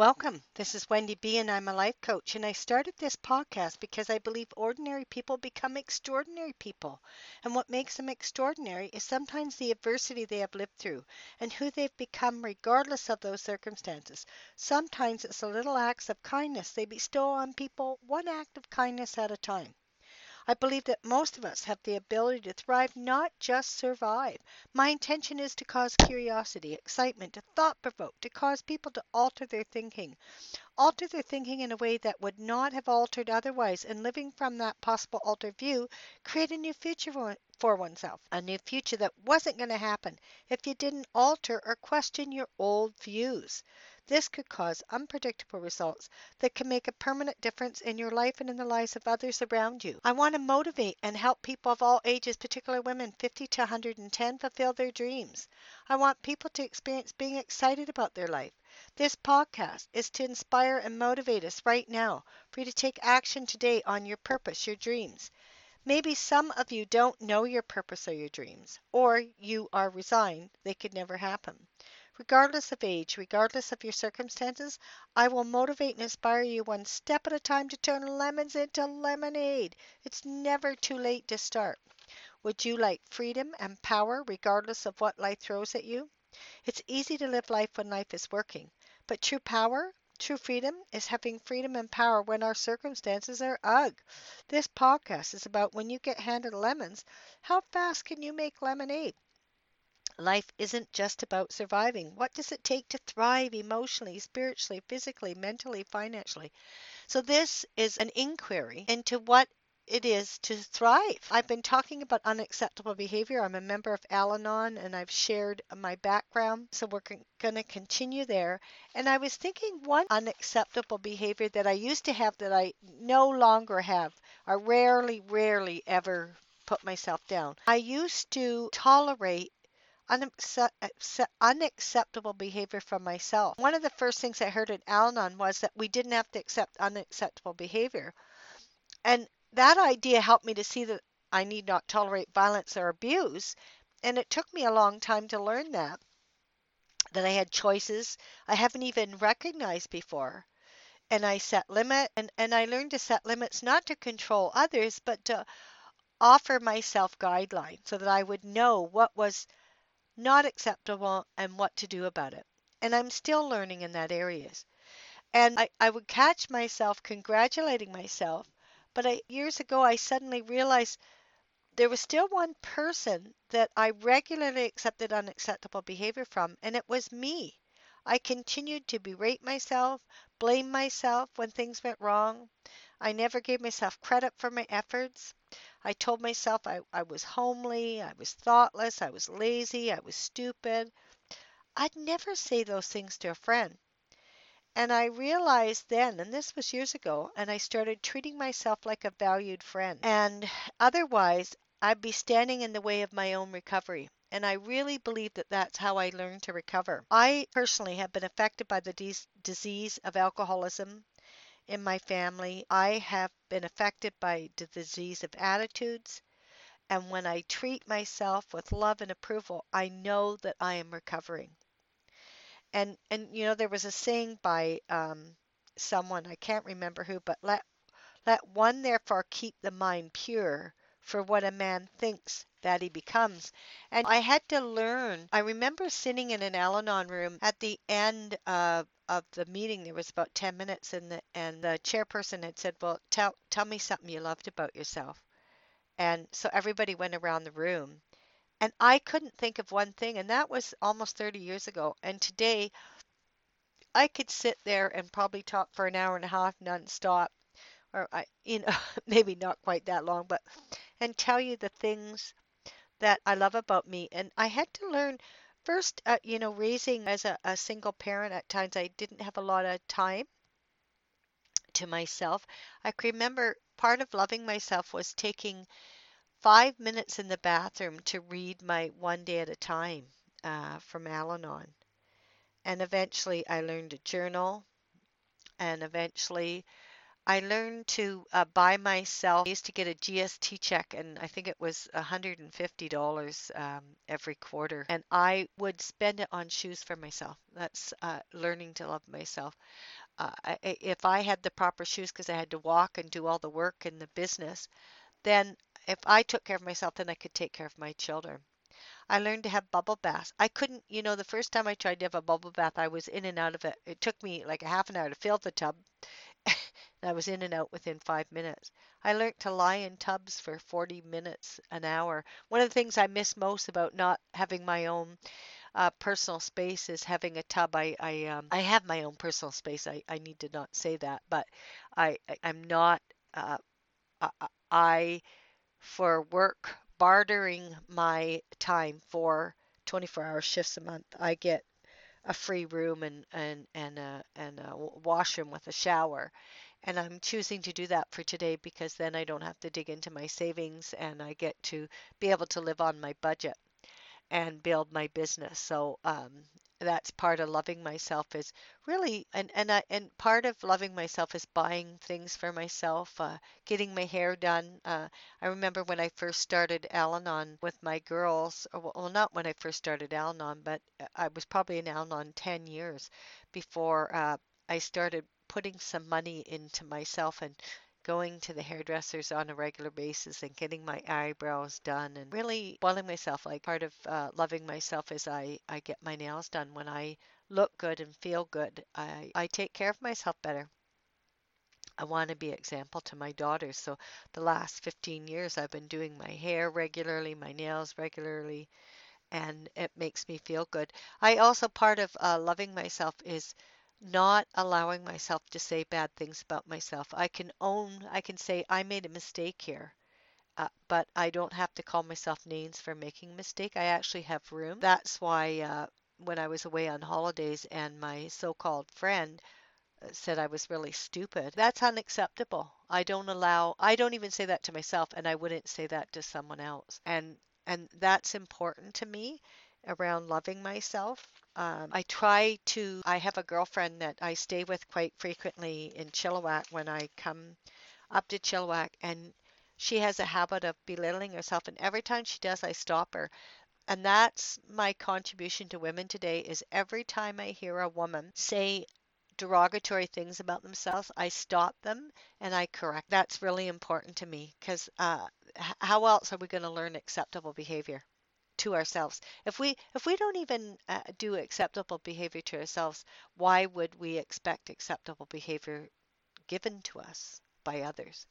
Welcome. This is Wendy B, and I'm a life coach. And I started this podcast because I believe ordinary people become extraordinary people. And what makes them extraordinary is sometimes the adversity they have lived through and who they've become, regardless of those circumstances. Sometimes it's the little acts of kindness they bestow on people, one act of kindness at a time. I believe that most of us have the ability to thrive, not just survive. My intention is to cause curiosity, excitement, to thought provoke, to cause people to alter their thinking. Alter their thinking in a way that would not have altered otherwise, and living from that possible altered view, create a new future for, oneself. A new future that wasn't going to happen if you didn't alter or question your old views. This could cause unpredictable results that can make a permanent difference in your life and in the lives of others around you. I want to motivate and help people of all ages, particularly women 50 to 110, fulfill their dreams. I want people to experience being excited about their life. This podcast is to inspire and motivate us right now for you to take action today on your purpose, your dreams. Maybe some of you don't know your purpose or your dreams, or you are resigned they could never happen. Regardless of age, regardless of your circumstances, I will motivate and inspire you one step at a time to turn lemons into lemonade. It's never too late to start. Would you like freedom and power regardless of what life throws at you? It's easy to live life when life is working, but true power, true freedom is having freedom and power when our circumstances are ugh. This podcast is about when you get handed lemons, how fast can you make lemonade? Life isn't just about surviving. What does it take to thrive emotionally, spiritually, physically, mentally, financially? So, this is an inquiry into what it is to thrive. I've been talking about unacceptable behavior. I'm a member of Al Anon and I've shared my background. So we're going to continue there. And I was thinking one unacceptable behavior that I used to have that I no longer have, I rarely, rarely ever put myself down. I used to tolerate Eh, unacceptable behavior from myself. One of the first things I heard at Al Anon was that we didn't have to accept unacceptable behavior. And that idea helped me to see that I need not tolerate violence or abuse. And it took me a long time to learn that, that I had choices I haven't even recognized before. And I set limit and, and I learned to set limits not to control others, but to offer myself guidelines so that I would know what was not acceptable, and what to do about it. And I'm still learning in that areas. And I, I would catch myself congratulating myself, but I, years ago I suddenly realized there was still one person that I regularly accepted unacceptable behavior from, and it was me. I continued to berate myself, blame myself when things went wrong. I never gave myself credit for my efforts. I told myself I, I was homely, I was thoughtless, I was lazy, I was stupid. I'd never say those things to a friend. And I realized then, and this was years ago, and I started treating myself like a valued friend. And otherwise, I'd be standing in the way of my own recovery. And I really believe that that's how I learned to recover. I personally have been affected by the disease of alcoholism in my family. I have been affected by the disease of attitudes. And when I treat myself with love and approval, I know that I am recovering. And and you know there was a saying by um, someone I can't remember who, but let let one therefore keep the mind pure, for what a man thinks that he becomes. And I had to learn. I remember sitting in an Al Anon room at the end of of the meeting there was about 10 minutes and the and the chairperson had said, "Well, tell tell me something you loved about yourself." And so everybody went around the room and I couldn't think of one thing and that was almost 30 years ago. And today I could sit there and probably talk for an hour and a half nonstop or I you know maybe not quite that long, but and tell you the things that I love about me. And I had to learn first, uh, you know, raising as a, a single parent, at times I didn't have a lot of time to myself. I can remember part of loving myself was taking five minutes in the bathroom to read my One Day at a Time uh, from Al Anon. And eventually I learned to journal. And eventually I learned to uh, buy myself. I used to get a GST check, and I think it was $150 um, every quarter. And I would spend it on shoes for myself. That's uh, learning to love myself. Uh, I, if I had the proper shoes because I had to walk and do all the work in the business, then if I took care of myself, then I could take care of my children. I learned to have bubble baths. I couldn't, you know, the first time I tried to have a bubble bath, I was in and out of it. It took me like a half an hour to fill the tub. I was in and out within five minutes. I learned to lie in tubs for 40 minutes an hour. One of the things I miss most about not having my own uh, personal space is having a tub. I I, um, I have my own personal space. I, I need to not say that, but I, I am not. Uh, I, I for work bartering my time for 24 hour shifts a month. I get a free room and and and a and a washroom with a shower and I'm choosing to do that for today because then I don't have to dig into my savings and I get to be able to live on my budget and build my business. So um, that's part of loving myself is really and and I, and part of loving myself is buying things for myself uh, getting my hair done uh, i remember when i first started al-anon with my girls or, well not when i first started al-anon but uh, i was probably in al-anon 10 years before uh, i started putting some money into myself and going to the hairdressers on a regular basis and getting my eyebrows done and really spoiling myself. Like part of uh, loving myself is I, I get my nails done when I look good and feel good. I, I take care of myself better. I want to be example to my daughters. So the last 15 years I've been doing my hair regularly, my nails regularly, and it makes me feel good. I also part of uh, loving myself is not allowing myself to say bad things about myself. I can own, I can say, I made a mistake here. Uh, but I don't have to call myself names for making a mistake. I actually have room. That's why uh, when I was away on holidays and my so called friend uh, said I was really stupid, that's unacceptable. I don't allow, I don't even say that to myself, and I wouldn't say that to someone else. And and that's important to me around loving myself. Um, I try to, I have a girlfriend that I stay with quite frequently in Chilliwack when I come up to Chilliwack, and she has a habit of belittling herself. And every time she does, I stop her. And that's my contribution to women today is every time I hear a woman say derogatory things about themselves, I stop them and I correct. That's really important to me because uh, how else are we going to learn acceptable behavior? To ourselves. If we if we don't even uh, do acceptable behavior to ourselves, why would we expect acceptable behavior given to us by others?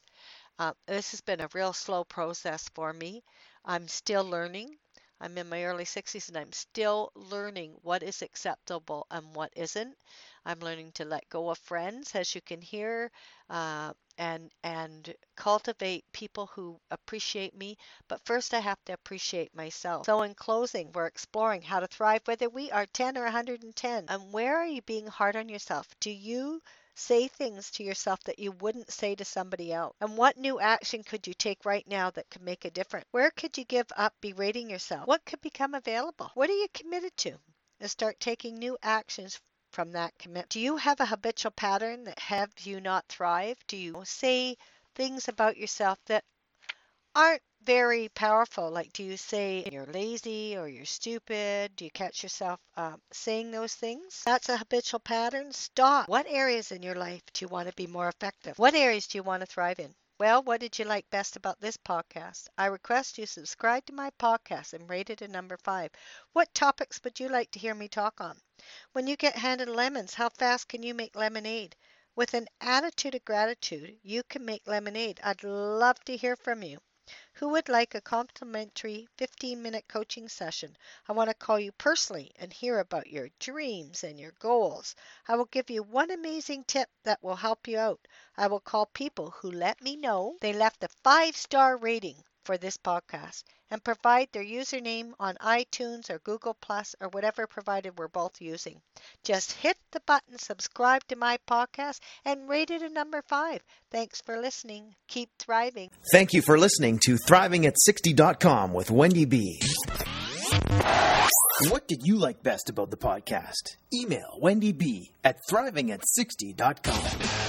Uh, this has been a real slow process for me. I'm still learning. I'm in my early 60s and I'm still learning what is acceptable and what isn't. I'm learning to let go of friends, as you can hear, uh, and and cultivate people who appreciate me. But first, I have to appreciate myself. So, in closing, we're exploring how to thrive, whether we are 10 or 110. And where are you being hard on yourself? Do you say things to yourself that you wouldn't say to somebody else? And what new action could you take right now that could make a difference? Where could you give up berating yourself? What could become available? What are you committed to? And start taking new actions from that commit. Do you have a habitual pattern that have you not thrive? Do you say things about yourself that aren't very powerful? Like, do you say you're lazy or you're stupid? Do you catch yourself uh, saying those things? That's a habitual pattern. Stop. What areas in your life do you want to be more effective? What areas do you want to thrive in? Well, what did you like best about this podcast? I request you subscribe to my podcast and rate it a number five. What topics would you like to hear me talk on? When you get handed lemons, how fast can you make lemonade? With an attitude of gratitude, you can make lemonade. I'd love to hear from you. Who would like a complimentary 15 minute coaching session? I want to call you personally and hear about your dreams and your goals. I will give you one amazing tip that will help you out. I will call people who let me know they left a five star rating for this podcast and provide their username on iTunes or Google Plus or whatever provider we're both using. Just hit the button subscribe to my podcast and rate it a number five. Thanks for listening. Keep thriving. Thank you for listening to ThrivingAt60.com with Wendy B. What did you like best about the podcast? Email Wendy B at ThrivingAt60.com.